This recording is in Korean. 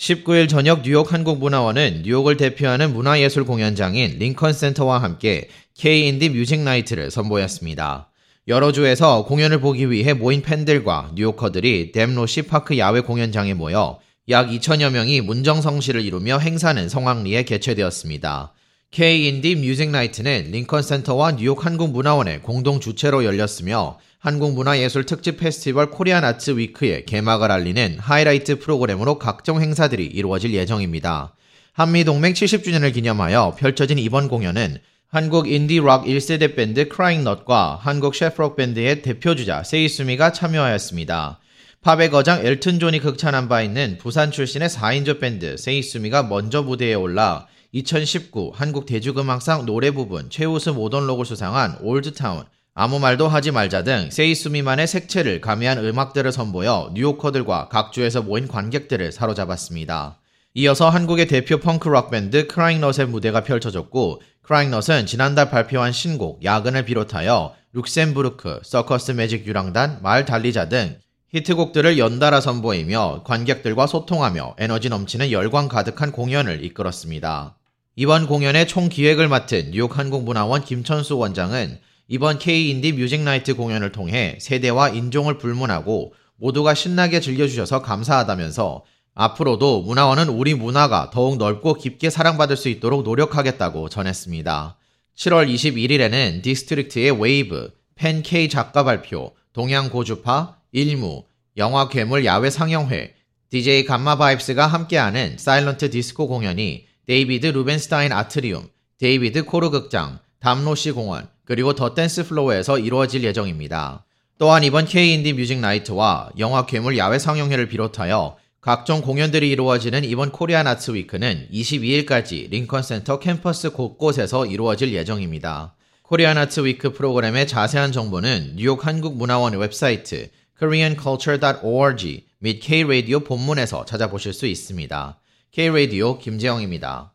19일 저녁 뉴욕 한국문화원은 뉴욕을 대표하는 문화예술 공연장인 링컨 센터와 함께 K-Indie Music Night를 선보였습니다. 여러 주에서 공연을 보기 위해 모인 팬들과 뉴요커들이 댐로시 파크 야외 공연장에 모여 약 2천여 명이 문정성시를 이루며 행사는 성황리에 개최되었습니다. K-Indie Music Night는 링컨 센터와 뉴욕 한국문화원의 공동 주최로 열렸으며 한국문화예술 특집 페스티벌 Korean Arts Week의 개막을 알리는 하이라이트 프로그램으로 각종 행사들이 이루어질 예정입니다. 한미동맹 70주년을 기념하여 펼쳐진 이번 공연은 한국 인디락 1세대 밴드 크라잉넛과 한국 surf rock 밴드의 대표주자 세이수미가 참여하였습니다. 팝의 거장 엘튼 존이 극찬한 바 있는 부산 출신의 4인조 밴드 세이수미가 먼저 무대에 올라 2019 한국 대중음악상 노래 부문 최우수 모던록을 수상한 Old Town, 아무 말도 하지 말자 등 세이수미만의 색채를 가미한 음악들을 선보여 뉴요커들과 각주에서 모인 관객들을 사로잡았습니다. 이어서 한국의 대표 펑크락 밴드 크라잉넛의 무대가 펼쳐졌고 크라잉넛은 지난달 발표한 신곡 야근을 비롯하여 룩셈부르크, 서커스 매직 유랑단, 말 달리자 등 히트곡들을 연달아 선보이며 관객들과 소통하며 에너지 넘치는 열광 가득한 공연을 이끌었습니다. 이번 공연의 총 기획을 맡은 뉴욕 한국문화원 김천수 원장은 이번 K-Indie Music Night 공연을 통해 세대와 인종을 불문하고 모두가 신나게 즐겨주셔서 감사하다면서 앞으로도 문화원은 우리 문화가 더욱 넓고 깊게 사랑받을 수 있도록 노력하겠다고 전했습니다. 7월 21일에는 d'strict의 Wave, 팬 K 작가 발표, 동양 고주파, 일무, 영화 괴물 야외 상영회, DJ Gamma Vibes가 함께하는 silent disco 공연이 데이비드 루벤스타인 아트리움, 데이비드 코르 극장, 담로시 공원, 그리고 The Dance Floor에서 이루어질 예정입니다. 또한 이번 K-Indie Music Night와 영화 괴물 야외 상영회를 비롯하여 각종 공연들이 이루어지는 이번 Korean Arts Week는 22일까지 링컨 센터 캠퍼스 곳곳에서 이루어질 예정입니다. Korean Arts Week 프로그램의 자세한 정보는 뉴욕 한국문화원 웹사이트 koreanculture.org 및 K-Radio 본문에서 찾아보실 수 있습니다. K-Radio 김재영입니다.